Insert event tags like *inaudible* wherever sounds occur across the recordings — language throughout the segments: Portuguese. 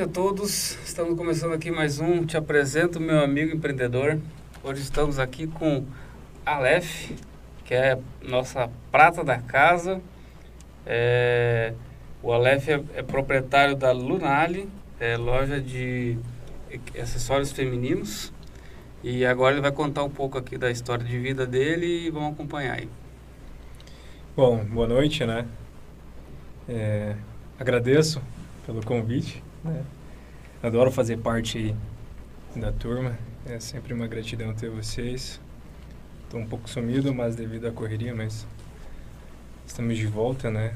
noite a todos. Estamos começando aqui mais um. Te apresento meu amigo empreendedor. Hoje estamos aqui com Aleph, que é nossa prata da casa. É, o Aleph é, é, proprietário da Lunali, é, loja de acessórios femininos. E agora ele vai contar um pouco aqui da história de vida dele e vamos acompanhar aí. Bom, boa noite, né? É, agradeço pelo convite. Né? Adoro fazer parte da turma. É sempre uma gratidão ter vocês. Estou um pouco sumido, mas devido à correria, mas estamos de volta, né?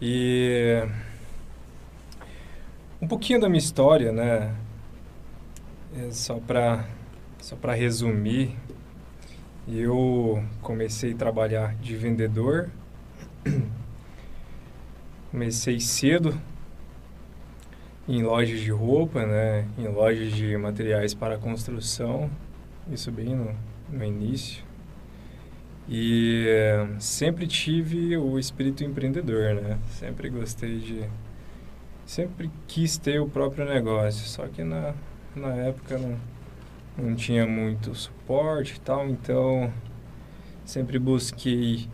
E um pouquinho da minha história, né? É só para só para resumir, eu comecei a trabalhar de vendedor. *clears throat* Comecei cedo, em lojas de roupa, né, em lojas de materiais para construção, isso bem no, no início. E eh, sempre tive o espírito empreendedor, né? Sempre gostei de sempre quis ter o próprio negócio, só que na na época não não tinha muito suporte e tal, então sempre busquei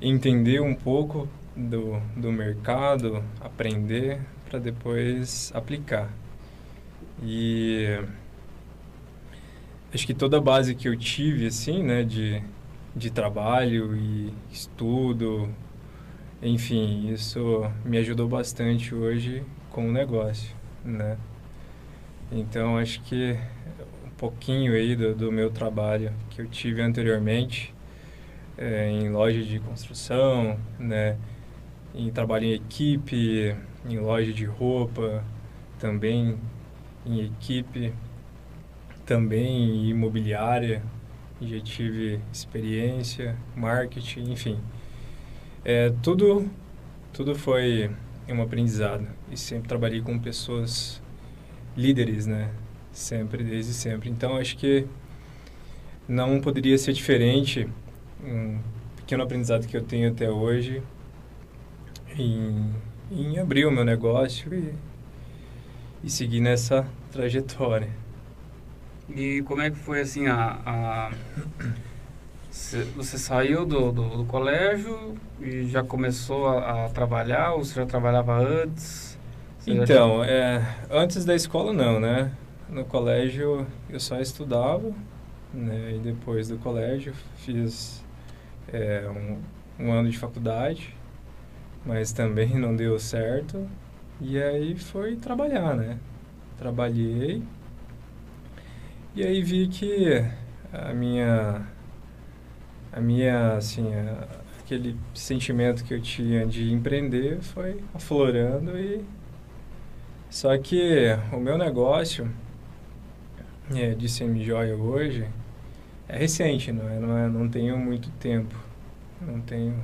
entender um pouco do, do mercado, aprender para depois aplicar. E acho que toda a base que eu tive, assim, né, de, de trabalho e estudo, enfim, isso me ajudou bastante hoje com o negócio, né. Então, acho que um pouquinho aí do, do meu trabalho que eu tive anteriormente é, em loja de construção, né, em trabalho em equipe, em loja de roupa, também em equipe, também em imobiliária, já tive experiência, marketing, enfim. É, tudo, tudo foi um aprendizado e sempre trabalhei com pessoas líderes, né? Sempre, desde sempre. Então, acho que não poderia ser diferente um pequeno aprendizado que eu tenho até hoje em em abrir o meu negócio e, e seguir nessa trajetória. E como é que foi assim a, a você saiu do, do, do, colégio e já começou a, a, trabalhar ou você já trabalhava antes? Você então, já... é, antes da escola não, né? No colégio eu só estudava, né? E depois do colégio fiz é, um, um ano de faculdade mas também não deu certo. E aí foi trabalhar, né? Trabalhei. E aí vi que a minha a minha assim, a, aquele sentimento que eu tinha de empreender foi aflorando e só que o meu negócio é, de semi-joia hoje é recente, não é? Não, é, não tenho muito tempo. Não tenho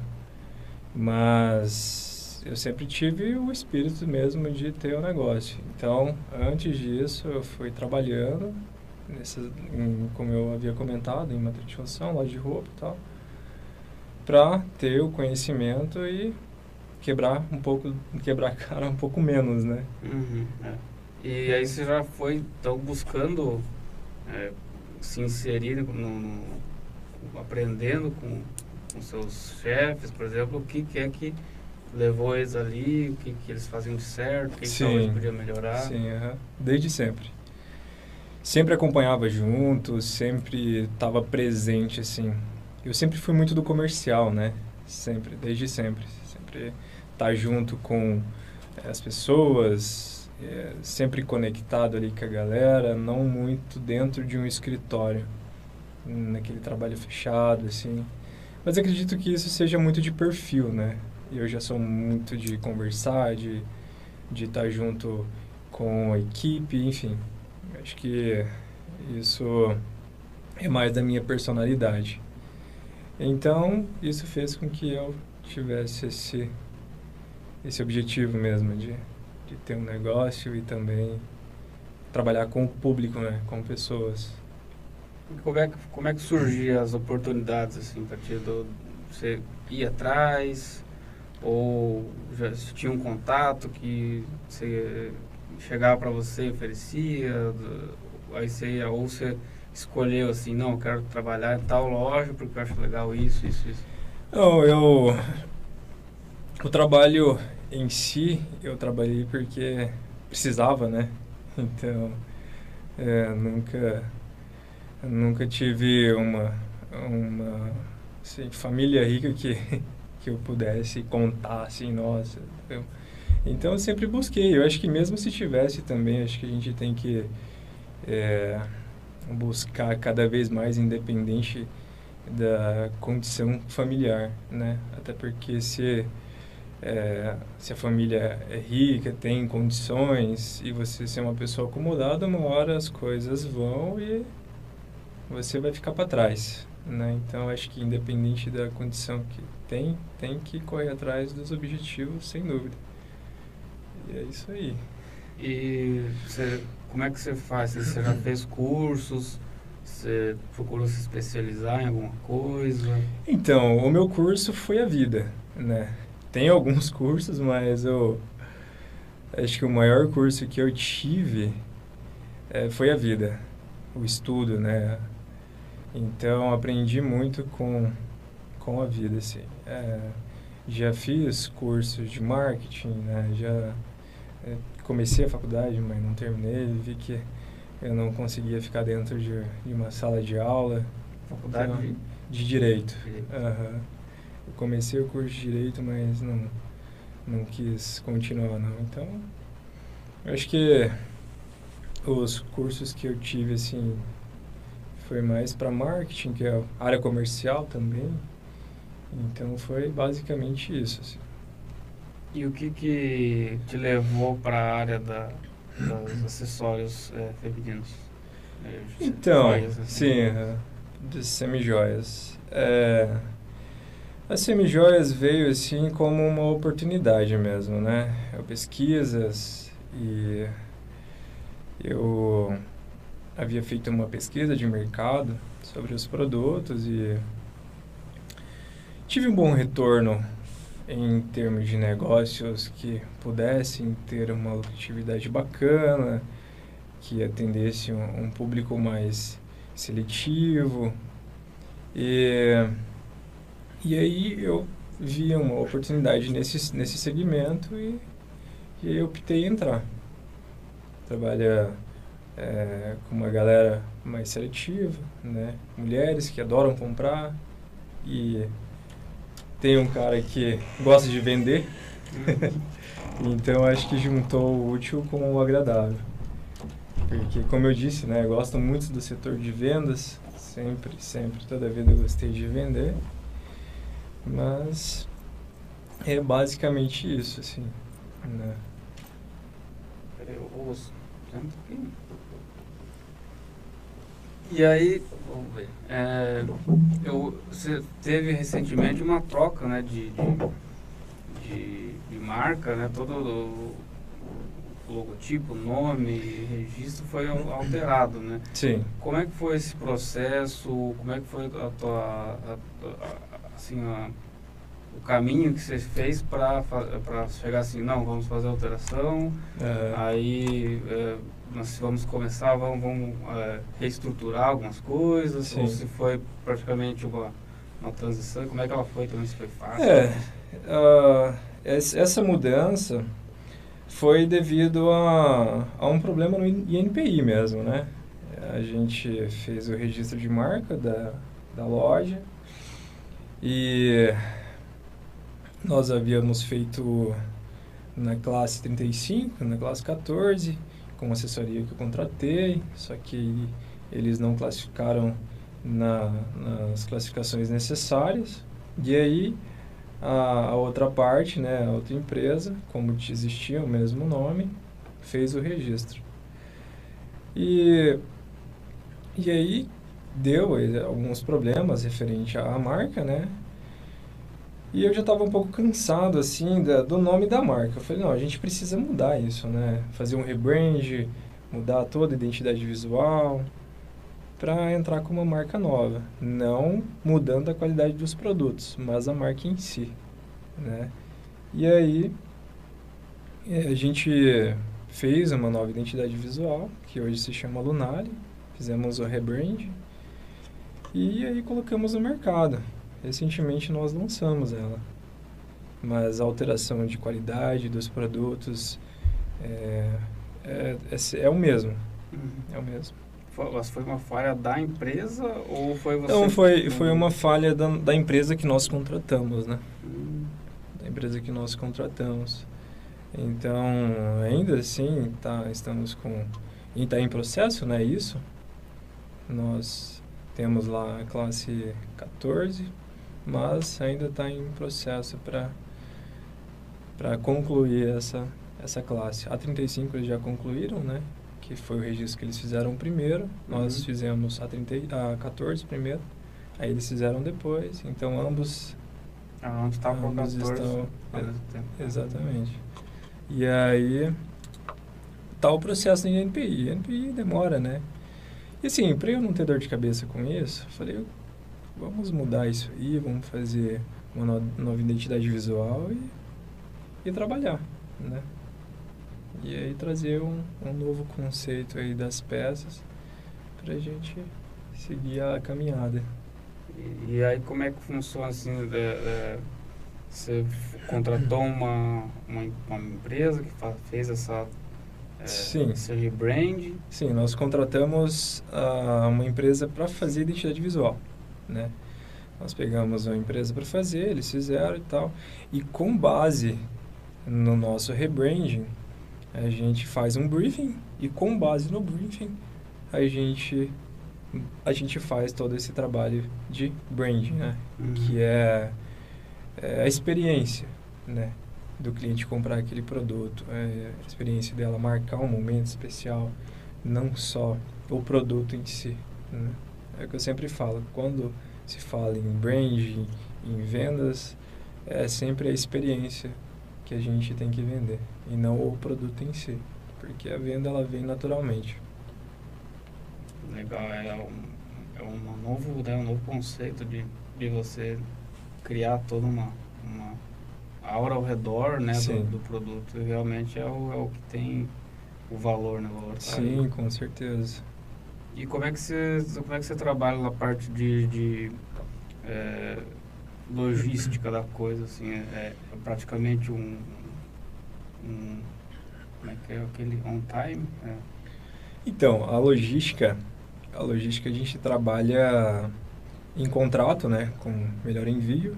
mas eu sempre tive o espírito mesmo de ter o um negócio. Então, antes disso, eu fui trabalhando, em, como eu havia comentado, em função, loja de roupa e tal, para ter o conhecimento e quebrar um pouco, quebrar a cara um pouco menos, né? Uhum, é. E aí você já foi, então, buscando é, se inserir no, no, aprendendo com com seus chefes, por exemplo, o que, que é que levou eles ali, o que, que eles faziam de certo, o que, Sim. que talvez podia melhorar? Sim, desde sempre. Sempre acompanhava junto, sempre estava presente, assim. Eu sempre fui muito do comercial, né? Sempre, desde sempre. Sempre estar tá junto com eh, as pessoas, é, sempre conectado ali com a galera, não muito dentro de um escritório, naquele trabalho fechado, assim. Mas acredito que isso seja muito de perfil, né? Eu já sou muito de conversar, de, de estar junto com a equipe, enfim. Acho que isso é mais da minha personalidade. Então, isso fez com que eu tivesse esse, esse objetivo mesmo de, de ter um negócio e também trabalhar com o público, né? Com pessoas. Como é que, como é que surgiam as oportunidades, assim, a partir do... Você ia atrás ou já tinha um contato que você chegava para você e oferecia, aí você ou você escolheu assim, não, eu quero trabalhar em tal loja porque eu acho legal isso, isso, isso? Não, eu... O trabalho em si, eu trabalhei porque precisava, né? *laughs* Então, é, nunca, nunca tive uma, uma assim, família rica que, que eu pudesse contar, assim, nossa. Eu, então, eu sempre busquei. Eu acho que mesmo se tivesse também, acho que a gente tem que é, buscar cada vez mais independente da condição familiar, né? Até porque se é, se a família é rica, tem condições e você ser uma pessoa acomodada, uma hora as coisas vão e você vai ficar para trás, né? Então acho que independente da condição que tem, tem que correr atrás dos objetivos, sem dúvida. E é isso aí. E você, como é que você faz? Você já *clears throat* fez cursos? Você procurou se especializar em alguma coisa? Então, o meu curso foi a vida, né? Tem alguns *laughs* cursos, mas eu acho que o maior curso que eu tive é, foi a vida, o estudo, né? Então aprendi muito com com a vida, assim. É, já fiz cursos de marketing, né? Já é, comecei a faculdade, mas não terminei. Vi que eu não conseguia ficar dentro de, de uma sala de aula. Faculdade então, de direito. direito. Uhum. Eu comecei o curso de Direito, mas não, não quis continuar, não. Então, eu acho que os cursos que eu tive, assim, foi mais para marketing, que é área comercial também. Então, foi basicamente isso, assim. E o que que te levou para a área da, dos acessórios é, femininos? É, então, joias, assim. sim, uh, de semijoias. É, a Semijoias veio assim como uma oportunidade mesmo, né? Eu pesquisas e eu havia feito uma pesquisa de mercado sobre os produtos e tive um bom retorno em termos de negócios que pudessem ter uma lucratividade bacana, que atendesse um, público mais seletivo e e aí eu vi uma oportunidade nesse, nesse segmento e, e aí optei entrar. Trabalha é, com uma galera mais seletiva, né? Mulheres que adoram comprar e tem um cara que gosta de vender. *laughs* então acho que juntou o útil com o agradável. Porque como eu disse, né, eu gosto muito do setor de vendas, sempre, sempre, toda a vida eu gostei de vender. Mas é basicamente isso, assim, né? E aí, vamos ver. É, eu, você teve recentemente uma troca né, de, de, de, de marca, né? Todo o, o logotipo, nome, registro foi alterado, né? Sim. Como é que foi esse processo? Como é que foi a tua, a, a, assim, a, o caminho que você fez para chegar assim, não, vamos fazer alteração, é. aí é, nós vamos começar, vamos, vamos é, reestruturar algumas coisas, Sim. ou se foi praticamente uma, uma transição, como é que ela foi também, se foi fácil? É, uh, essa mudança foi devido a, a um problema no INPI mesmo, né? A gente fez o registro de marca da, da loja, e nós havíamos feito na classe 35, na classe 14, com assessoria que eu contratei, só que eles não classificaram na, nas classificações necessárias. E aí a, a, outra parte, né, a outra empresa, como existia o mesmo nome, fez o registro. E, e aí deu alguns problemas referente à marca, né? E eu já estava um pouco cansado, assim, da, do nome da marca. Eu falei, não, a gente precisa mudar isso, né? Fazer um rebrand, mudar toda a identidade visual para entrar com uma marca nova. Não mudando a qualidade dos produtos, mas a marca em si, né? E aí, é, a gente fez uma nova identidade visual, que hoje se chama Lunari. Fizemos o rebrand. E aí colocamos no mercado. Recentemente nós lançamos ela. Mas a alteração de qualidade dos produtos é, é, é, é o mesmo. Uhum. É o mesmo. Foi, foi uma falha da empresa ou foi você? Não, foi, foi uma falha da, da empresa que nós contratamos, né? Uhum. Da empresa que nós contratamos. Então, ainda assim, tá, estamos com... E está em processo, né? Isso. Nós temos lá a classe 14, mas ainda está em processo para para concluir essa essa classe. A 35 eles já concluíram, né? Que foi o registro que eles fizeram primeiro. Uhum. Nós fizemos a, 30, a 14 primeiro. Aí eles fizeram depois. Então ambos. Ah, onde está com 14 estão, é, Exatamente. E aí tá o processo em NPI. NPI demora, né? E assim, para eu não ter dor de cabeça com isso, falei, vamos mudar isso aí, vamos fazer uma nova identidade visual e, e trabalhar, né? E aí trazer um, um novo conceito aí das peças para a gente seguir a caminhada. E, e, aí como é que funciona assim? É, é, você contratou uma, uma, uma empresa que fez essa é, Sim. Esse rebrand? Sim, nós contratamos uh, uma empresa para fazer identidade visual, né? Nós pegamos uma empresa para fazer, eles fizeram e tal. E com base no nosso rebranding, a gente faz um briefing e com base no briefing, a gente a gente faz todo esse trabalho de branding, né? Uhum. Que é, é a experiência, né? do cliente comprar aquele produto, é, a experiência dela marcar um momento especial, não só o produto em si. Né? É o que eu sempre falo, quando se fala em branding, em vendas, é sempre a experiência que a gente tem que vender e não o produto em si, porque a venda ela vem naturalmente. Legal, é um, é um novo, né, um novo conceito de, de você criar toda uma, uma aura ao redor né, do, do, produto realmente é o, é o que tem o valor, né? O valor tá Sim, com certeza. E como é que você, como é que você trabalha na parte de, de é, logística da coisa, assim, é, é, praticamente um, um, como é que é aquele on time? É. Então, a logística, a logística a gente trabalha em contrato, né, com melhor envio,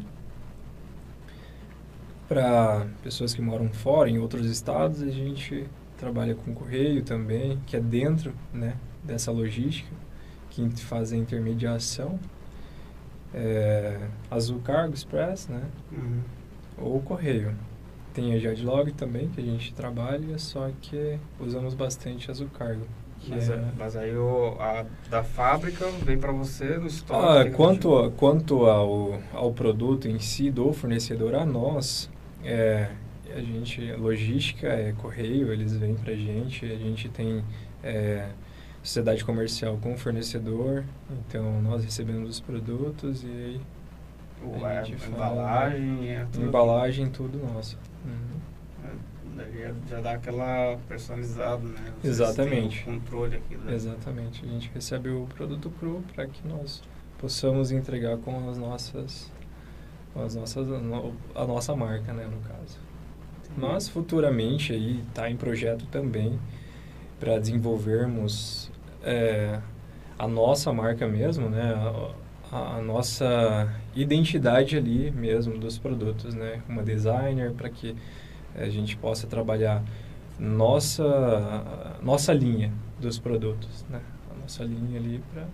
para pessoas que moram fora, em outros estados, a gente trabalha com correio também, que é dentro né, dessa logística, que faz a intermediação. É, Azul Cargo Express, né? Uhum. Ou correio. Tem a Jadlog também, que a gente trabalha, só que usamos bastante Azul Cargo. Mas, é... mas, aí o, a da fábrica vem para você no estoque? Ah, quanto, a, quanto ao, ao produto em si do fornecedor a nós, é, a gente, logística é correio, eles vêm para a gente, a gente tem é, sociedade comercial com fornecedor, então nós recebemos os produtos e aí o, a gente fala, embalagem, é tudo. Embalagem, tudo nosso. Uhum. É, já dá aquela personalizada, né? Vocês Exatamente. controle aqui. Né? Exatamente. A gente recebe o produto cru para que nós possamos entregar com as nossas as nossas, a nossa marca, né, no caso. Mas futuramente aí está em projeto também para desenvolvermos é, a nossa marca mesmo, né, a, a, nossa identidade ali mesmo dos produtos, né, uma designer para que a gente possa trabalhar nossa nossa linha dos produtos, né, a nossa linha ali para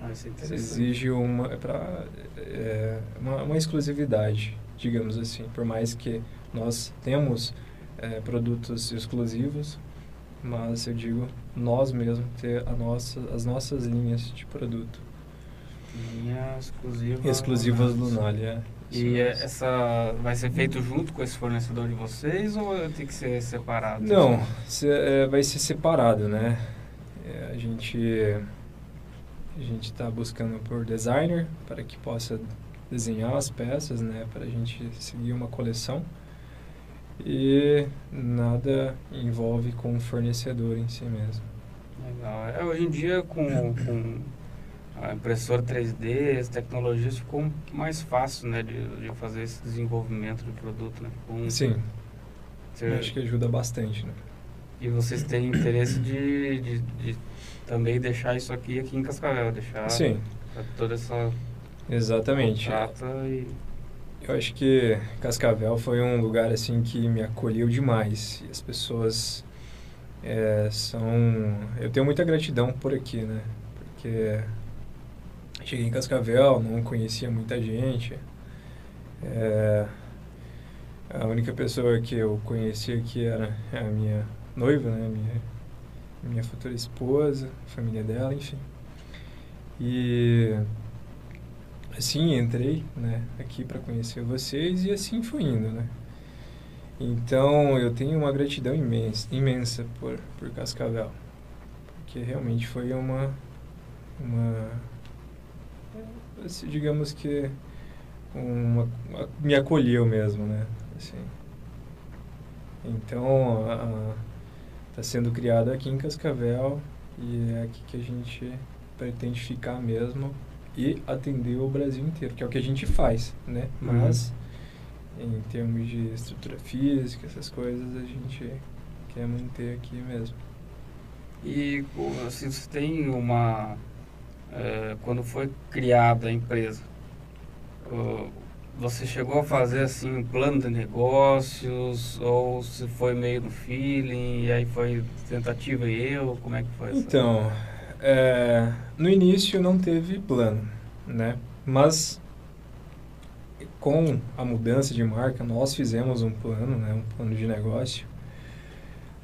ah, é exige uma, pra, é, uma, uma, exclusividade, digamos assim. Por mais que nós temos é, produtos exclusivos, mas eu digo nós mesmos ter a nossa, as nossas linhas de produto. Linha exclusiva. Exclusivas Lunali, é. E essa vai ser feito junto com esse fornecedor de vocês ou tem que ser separado? Não, se, é, vai ser separado, né? É, a gente a gente está buscando por designer para que possa desenhar as peças, né? Para a gente seguir uma coleção e nada envolve com o fornecedor em si mesmo. Legal. É, hoje em dia com, com a impressora 3D, as tecnologias ficou mais fácil, né, de, de fazer esse desenvolvimento do produto, né? Um, Sim. Você, acho que ajuda bastante, né? E vocês têm interesse de, de, de, também deixar isso aqui aqui em Cascavel, deixar Sim. toda essa Exatamente. E... Eu acho que Cascavel foi um lugar assim que me acolheu demais. E as pessoas é, são. Eu tenho muita gratidão por aqui, né? Porque Cheguei em Cascavel, não conhecia muita gente. É, a única pessoa que eu conhecia aqui era a minha noiva, né? Minha, minha futura esposa, família dela, enfim. E assim entrei, né, aqui para conhecer vocês e assim fui indo, né? Então eu tenho uma gratidão imensa, imensa por por Cascavel, porque realmente foi uma uma digamos que uma, uma, me acolheu mesmo, né? Assim. Então, está sendo criado aqui em Cascavel e é aqui que a gente pretende ficar mesmo e atender o Brasil inteiro, que é o que a gente faz, né? Uhum. Mas, em termos de estrutura física, essas coisas, a gente quer manter aqui mesmo. E assim, você tem uma é, quando foi criada a empresa, você chegou a fazer assim um plano de negócios ou se foi meio no feeling e aí foi tentativa e eu como é que foi então é, no início não teve plano né? Mas com a mudança de marca nós fizemos um plano né? Um plano de negócio.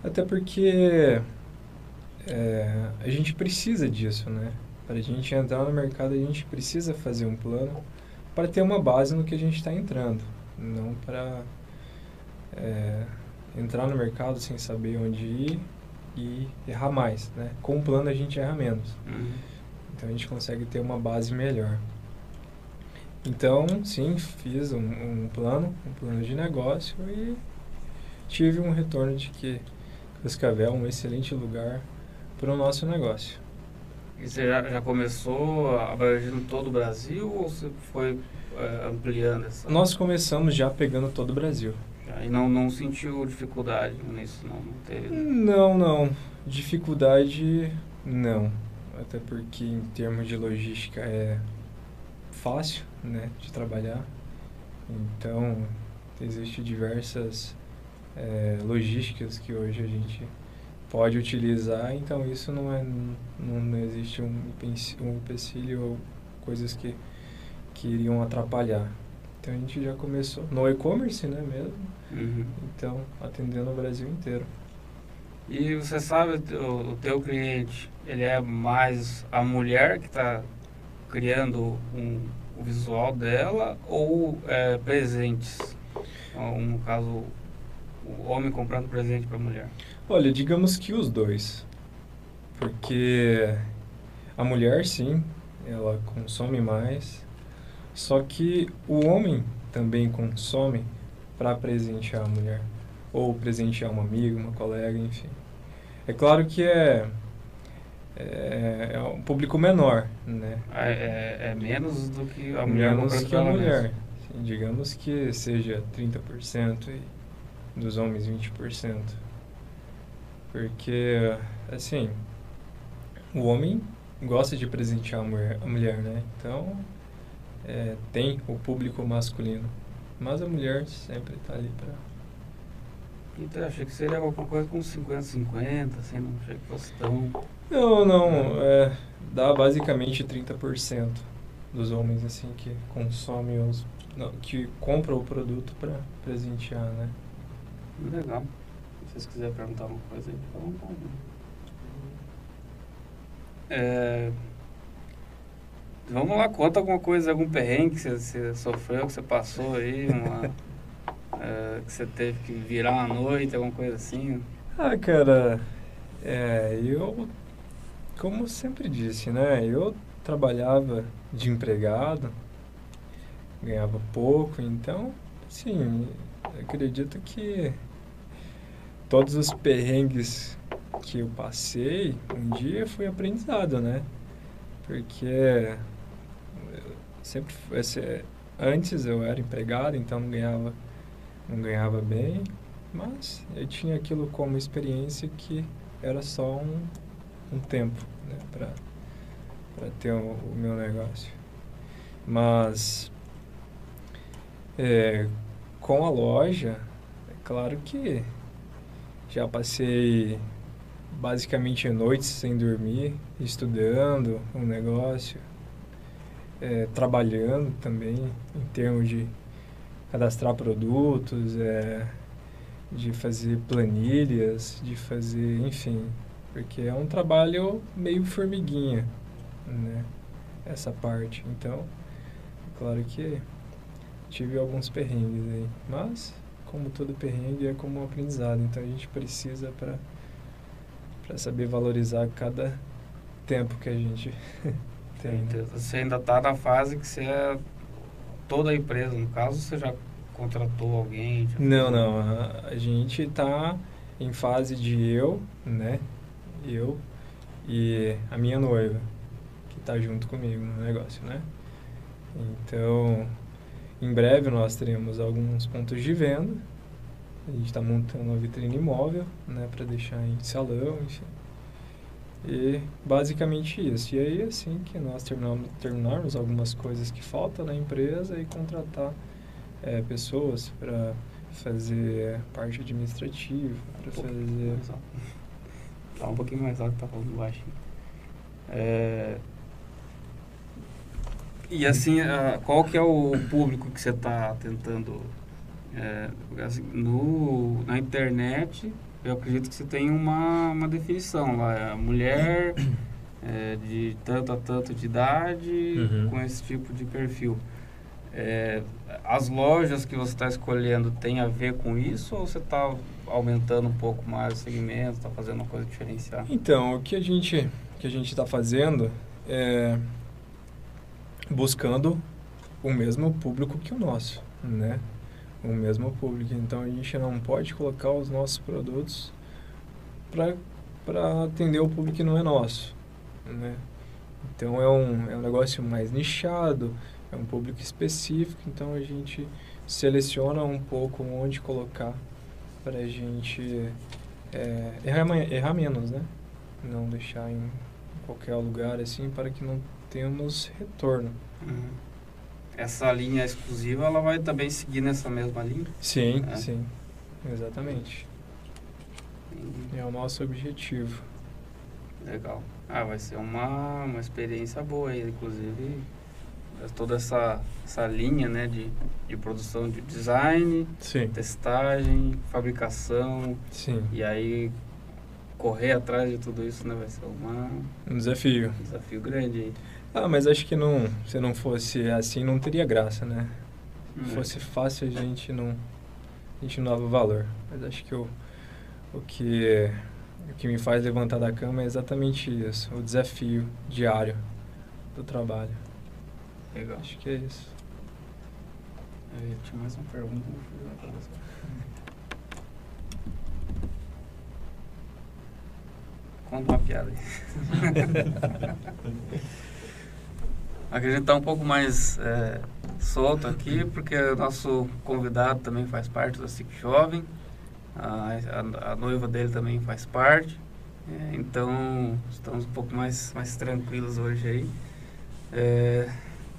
Até porque é, a gente precisa disso né? Para a gente entrar no mercado, a gente precisa fazer um plano para ter uma base no que a gente está entrando, não para é, entrar no mercado sem saber onde ir e errar mais, né? Com o plano a gente erra menos. Uhum. Então a gente consegue ter uma base melhor. Então, sim, fiz um, um, plano, um plano de negócio e tive um retorno de que Cascavel é um excelente lugar para o nosso negócio. E você já, já começou abrangendo todo o Brasil ou você foi é, ampliando essa? Nós começamos já pegando todo o Brasil. E não, não sentiu dificuldade nisso, não, não teve? Não, não. Dificuldade, não. Até porque em termos de logística é fácil, né, de trabalhar. Então, existem diversas é, logísticas que hoje a gente pode utilizar, então isso não é não, não existe um, um empecilho ou coisas que, que iriam atrapalhar. Então a gente já começou no e-commerce, né, mesmo. Uhum. Então, atendendo o Brasil inteiro. E você sabe, o, o teu cliente, ele é mais a mulher que está criando um, o visual dela ou é, presentes? Ou, no caso, o homem comprando presente para a mulher? Olha, digamos que os dois. Porque a mulher, sim, ela consome mais. Só que o homem também consome para presentear a mulher. Ou presentear um amigo, uma colega, enfim. É claro que é, é, é um público menor, né? É, é, é menos do que a mulher Menos que a mulher. Sim, digamos que seja 30% e dos homens 20%. Porque, assim, o homem gosta de presentear a mulher, a mulher né? Então, é, tem o público masculino. Mas a mulher sempre está ali para... Então, achei que seria alguma coisa com 50-50, assim, não achei que fosse tão... Não, não, é, dá basicamente 30% dos homens, assim, que consomem os... Não, que compram o produto para presentear, né? Legal vocês quiserem perguntar alguma coisa aí, fica à vontade. É, Vamos lá, conta alguma coisa, algum perrengue que você, você sofreu, que você passou aí, uma, é, *laughs* que você teve que virar à noite, alguma coisa assim. Ah, cara, é, eu, como sempre disse, né, eu trabalhava de empregado, ganhava pouco, então, sim, acredito que todos os perrengues que eu passei, um dia foi aprendizado, né? Porque sempre esse, antes eu era empregado, então não ganhava não ganhava bem, mas eu tinha aquilo como experiência que era só um, um tempo né, para ter o, o, meu negócio. Mas é, com a loja, é claro que já passei basicamente noites sem dormir, estudando um negócio, é, trabalhando também em termos de cadastrar produtos, é, de fazer planilhas, de fazer, enfim, porque é um trabalho meio formiguinha, né? Essa parte. Então, claro que tive alguns perrengues aí, mas como todo perrengue é como um aprendizado, então a gente precisa para para saber valorizar cada tempo que a gente *laughs* Né? Você ainda está na fase que você é toda a empresa, no caso, você já contratou alguém? Já não, não. A, a gente está em fase de eu, né? Eu e a minha noiva, que está junto comigo no negócio, né? Então, em breve nós teremos alguns pontos de venda a gente está montando uma vitrine imóvel, né, para deixar em salão, enfim. E basicamente isso. E aí, assim que nós terminamos, terminarmos algumas coisas que faltam na empresa e contratar é, pessoas para fazer parte administrativa, para fazer... Fala *laughs* um pouquinho mais alto, tá falando baixinho. É... E assim, qual que é o público que você está tentando é, no, na internet, eu acredito que você tem uma, uma definição lá. É a mulher *coughs* é, de tanto a tanto de idade uhum. com esse tipo de perfil. É, as lojas que você está escolhendo tem a ver com isso ou você está aumentando um pouco mais o segmento, está fazendo uma coisa diferenciada? Então, o que a gente que a gente está fazendo é buscando o mesmo público que o nosso, né? O mesmo público. Então a gente não pode colocar os nossos produtos para atender o público que não é nosso. Né? Então é um, é um negócio mais nichado, é um público específico, então a gente seleciona um pouco onde colocar para a gente é, errar, errar menos, né? Não deixar em qualquer lugar assim para que não tenhamos retorno. Uhum essa linha exclusiva ela vai também seguir nessa mesma linha? Sim, é. sim. Exatamente. É o nosso objetivo. Legal. Ah, vai ser uma, uma experiência boa aí, inclusive toda essa, essa linha né, de, de produção de design, Sim. testagem, fabricação. Sim. E aí correr atrás de tudo isso né, vai ser uma, um desafio. Um desafio grande aí. Ah, mas acho que não, se não fosse assim, não teria graça, né? Se hum. fosse fácil, a gente não, a gente não dava valor. Mas acho que o, o que o que me faz levantar da cama é exatamente isso, o desafio diário do trabalho. Legal. Acho que é isso. Eu tinha mais uma pergunta. Conta uma piada *laughs* *laughs* a gente está um pouco mais é, solto aqui, porque o nosso convidado também faz parte da SIC Jovem, a, a, a noiva dele também faz parte, é, então estamos um pouco mais, mais tranquilos hoje aí. É,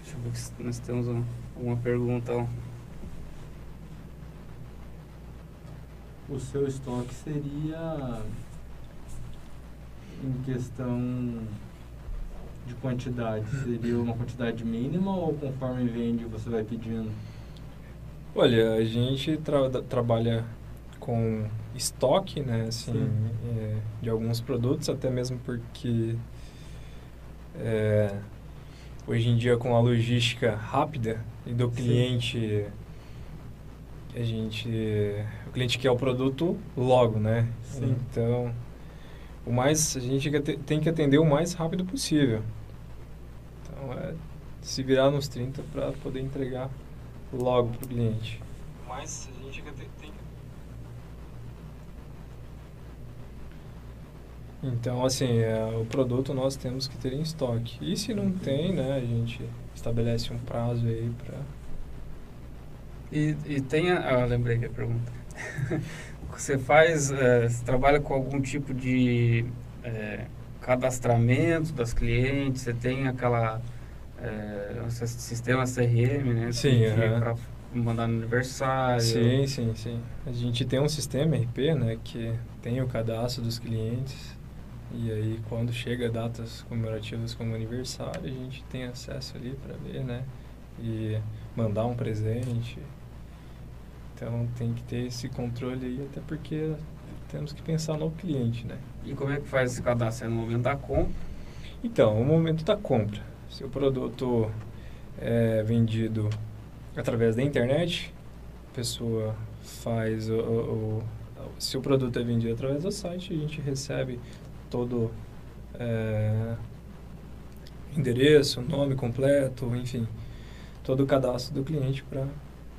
deixa eu ver se nós temos uma, uma pergunta. O seu estoque seria em questão de quantidade? Seria uma quantidade mínima ou conforme vende você vai pedindo? Olha, a gente tra trabalha com estoque, né, assim, é, de alguns produtos, até mesmo porque é, hoje em dia com a logística rápida e do cliente a gente o cliente quer o produto logo né Sim. então o mais a gente tem que atender o mais rápido possível então é se virar nos 30 para poder entregar logo para o cliente mas a gente tem que Então, assim, é, o produto nós temos que ter em estoque. E se não tem, né, a gente estabelece um prazo aí para... E, e tem, a, ah, lembrei que a pergunta. *laughs* você faz, é, você trabalha com algum tipo de é, cadastramento das clientes, você tem aquela é, sistema CRM, né? Sim, para mandar no aniversário. Sim, sim, sim. A gente tem um sistema RP, né, que tem o cadastro dos clientes e aí, quando chega datas comemorativas como aniversário, a gente tem acesso ali para ver, né? E mandar um presente. Então, tem que ter esse controle aí, até porque temos que pensar no cliente, né? E como é que faz esse cadastro? É no momento da compra? Então, o momento da compra. Se o produto é vendido através da internet, a pessoa faz o, o, o se o produto é vendido através do site, a gente recebe todo é, endereço, nome completo, enfim, todo o cadastro do cliente para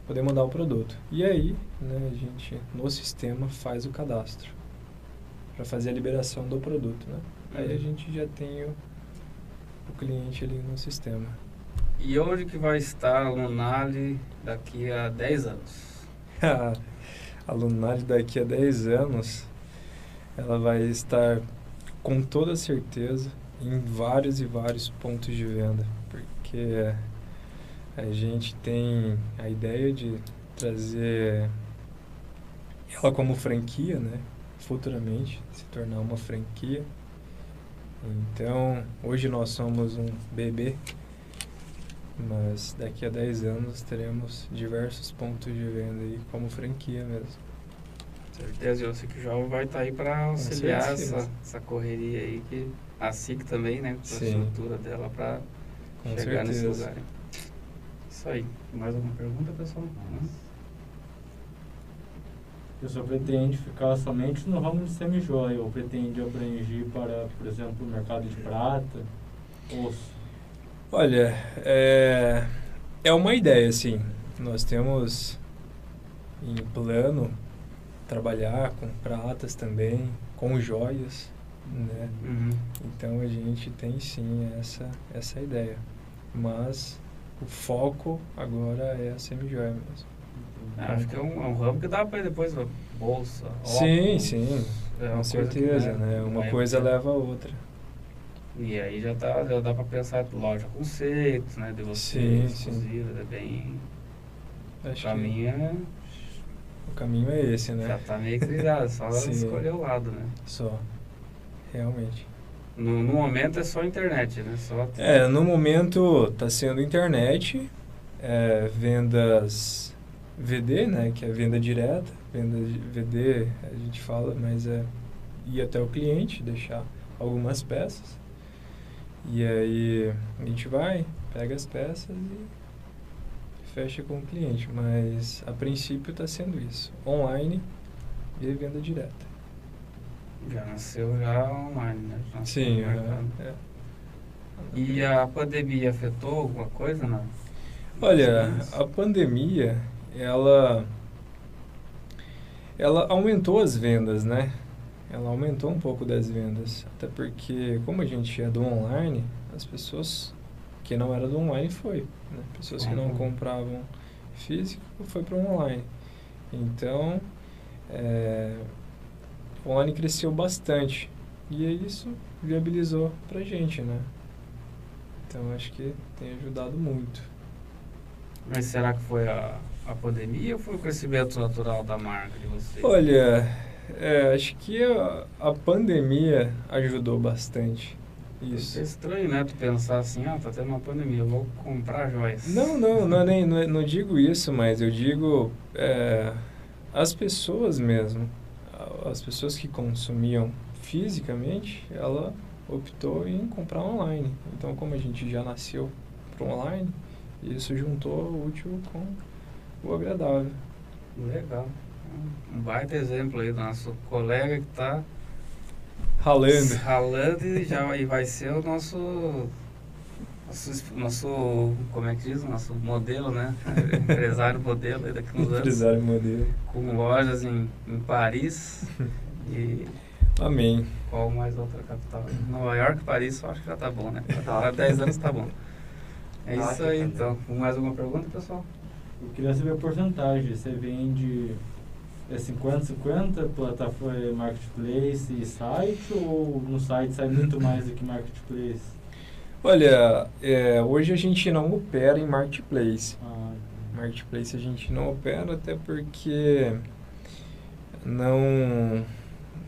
poder mandar o produto. E aí, né, a gente no sistema faz o cadastro para fazer a liberação do produto, né? Aí a uhum. gente já tem o, o cliente ali no sistema. E onde que vai estar a Lunali daqui a 10 anos? *laughs* a Lunali daqui a 10 anos, ela vai estar com toda certeza em vários e vários pontos de venda, porque a gente tem a ideia de trazer ela como franquia, né? Futuramente se tornar uma franquia. Então, hoje nós somos um bebê, mas daqui a 10 anos teremos diversos pontos de venda aí como franquia mesmo. Certeza, eu sei que o jovem vai estar tá aí para auxiliar essa, essa correria aí, que a SIC também, né, com a estrutura dela para chegar certeza. nesse lugar. Isso aí. Mais alguma pergunta, pessoal? A pessoa pretende ficar somente no ramo de semi-joia ou pretende abranger para, por exemplo, o mercado de prata, osso? Olha, é, é uma ideia, sim. Nós temos em plano trabalhar com pratas também, com joias, né? Uhum. Então a gente tem sim essa essa ideia, mas o foco agora é a semi-joia mesmo. Ah, acho que é um, é um ramo que dá para depois bolsa. Sim, óculos, sim, é com certeza, né? Uma coisa leva a outra. E aí já, tá, já dá para pensar loja conceito, né? De você, sim, sim. é bem... Acho pra que... mim é o caminho é esse, né? Já tá meio criado, só *laughs* escolher o lado, né? Só. Realmente. No, no momento é só internet, né? Só... É, no momento tá sendo internet, é, vendas VD, né? Que é venda direta. Venda VD, a gente fala, mas é ir até o cliente, deixar algumas peças. E aí a gente vai, pega as peças e fecha com o cliente, mas a princípio está sendo isso, online e venda direta. Já nasceu já online, né? Já Sim, é, é. E a pandemia afetou alguma coisa, não? Olha, a pandemia, ela ela aumentou as vendas, né? Ela aumentou um pouco das vendas, até porque como a gente é do online, as pessoas que não era do online foi. Né? Pessoas que não uhum. compravam físico foi para o online. Então, é, o online cresceu bastante. E isso viabilizou para gente, né? Então, acho que tem ajudado muito. Mas será que foi a, a pandemia ou foi o crescimento natural da marca de vocês? Olha, é, acho que a, a pandemia ajudou bastante. Isso. É estranho, né? Tu pensar assim, ah, tá tendo uma pandemia, eu vou comprar joias. Não, não, não, nem, não, não digo isso, mas eu digo é, as pessoas mesmo. As pessoas que consumiam fisicamente, ela optou em comprar online. Então, como a gente já nasceu para online. E isso juntou o útil com o agradável. Legal. Um baita exemplo aí do nosso colega que está Ralando. ralando e já e vai ser o nosso, nosso, nosso, como é que diz? Nosso modelo, né? Empresário modelo aí daqui uns anos. Empresário modelo. Com lojas em, em Paris *laughs* e Amém. qual mais outra capital? Nova York, Paris, eu acho que já tá bom, né? Há 10 anos tá bom. É isso aí, então. Mais alguma pergunta, pessoal? Eu queria saber a porcentagem. Você vende é 50-50 plataforma marketplace e site ou no site sai muito mais do que marketplace? Olha, é, hoje a gente não opera em marketplace. Ah, Marketplace a gente não opera até porque não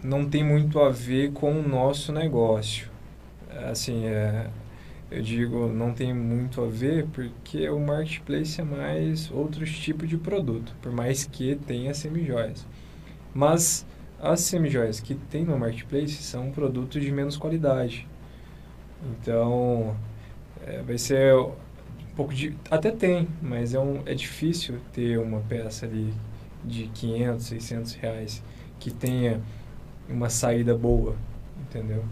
não tem muito a ver com o nosso negócio. Assim, é, eu digo não tem muito a ver porque o marketplace é mais outros tipos de produto, por mais que tenha semijoias. Mas as semijoias que tem no marketplace são produtos de menos qualidade. Então, é, vai ser um pouco de... Até tem, mas é, um, é difícil ter uma peça ali de 500, 600 reais que tenha uma saída boa, entendeu?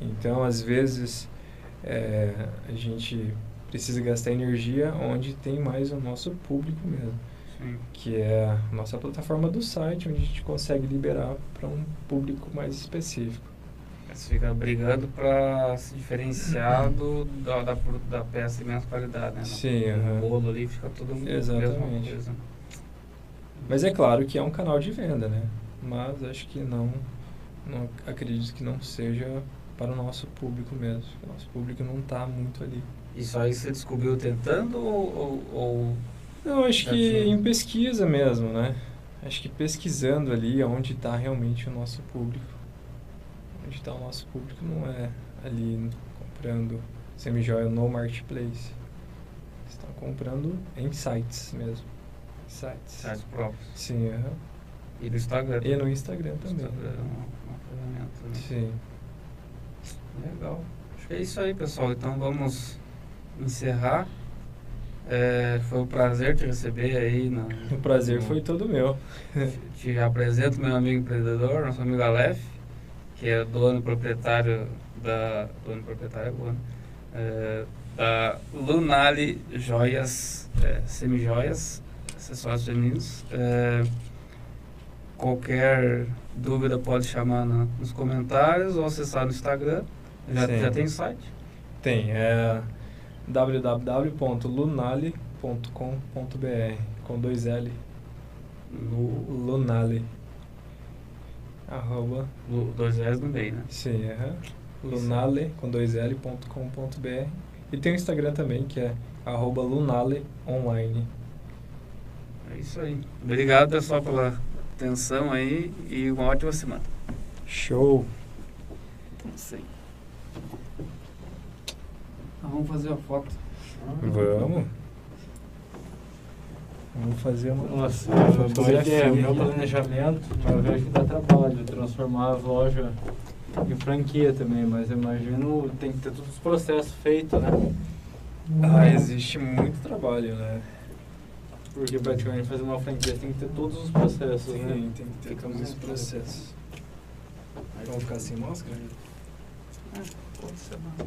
Então, às vezes, é, a gente precisa gastar energia onde tem mais o nosso público mesmo, Sim. que é a nossa plataforma do site, onde a gente consegue liberar para um público mais específico. Você fica brigando para se diferenciar do, da, da, da peça de menos qualidade, né? Sim, O aham. bolo ali fica a mesma Exatamente. coisa. Mas é claro que é um canal de venda, né? Mas acho que não, não acredito que não seja para o nosso público mesmo. O nosso público não está muito ali. Isso aí você descobriu tentando ou, ou, ou Não, acho que em pesquisa mesmo, né? Acho que pesquisando ali onde está realmente o nosso público. Onde está o nosso público não é ali comprando semijoia no marketplace. Estão comprando em sites mesmo. Sites. sites próprios? Sim, aham. E no Instagram? E no Instagram também. Instagram é uma ferramenta, né? Sim. Legal. Acho que é isso aí, pessoal. Então vamos encerrar. É, foi um prazer te receber aí. Na, O prazer no- foi todo meu. Te apresento meu amigo empreendedor, nosso amigo Aleph, que é dono e proprietário da. Dono proprietário bom? É, da Lunali Joias, é, Semijoias, acessórios femininos. É, qualquer dúvida pode chamar na- nos comentários ou acessar no Instagram. Já, Sim. já tem site? Tem, é www.lunale.com.br com dois L. No, Lunale. Arroba, no dois reais no meio, né? sim, aham. Lunale com dois L ponto com ponto br. E tem o Instagram também, que é arroba Lunale Online. É isso aí. Obrigado, pessoal, pela atenção aí e uma ótima semana. Show! Sim. Vamos fazer a foto. Vamos. Vamos fazer uma Nossa, boa ideia. Meu planejamento, eu vejo que dá trabalho transformar a loja em franquia também, mas eu imagino tem que ter todos os processos feitos, né? Ah, existe muito trabalho, né? Porque praticamente fazer uma franquia tem que ter todos os processos, né? Tem, tem que ter todos os processos. Vamos ficar sem máscara? Ah, pode ser, não.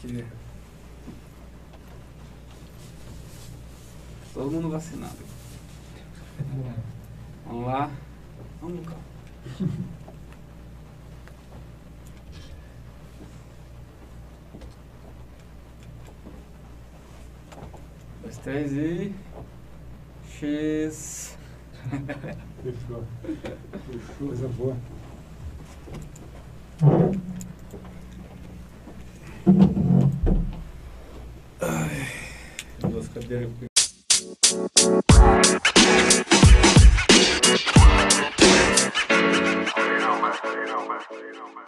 Porque Todo mundo vacinado. Vamos lá. Vamos cá. *laughs* Dois, três e. X. Fechou. Coisa boa. Ai, duas cadeiras. You know, man. You know, man. You know, man.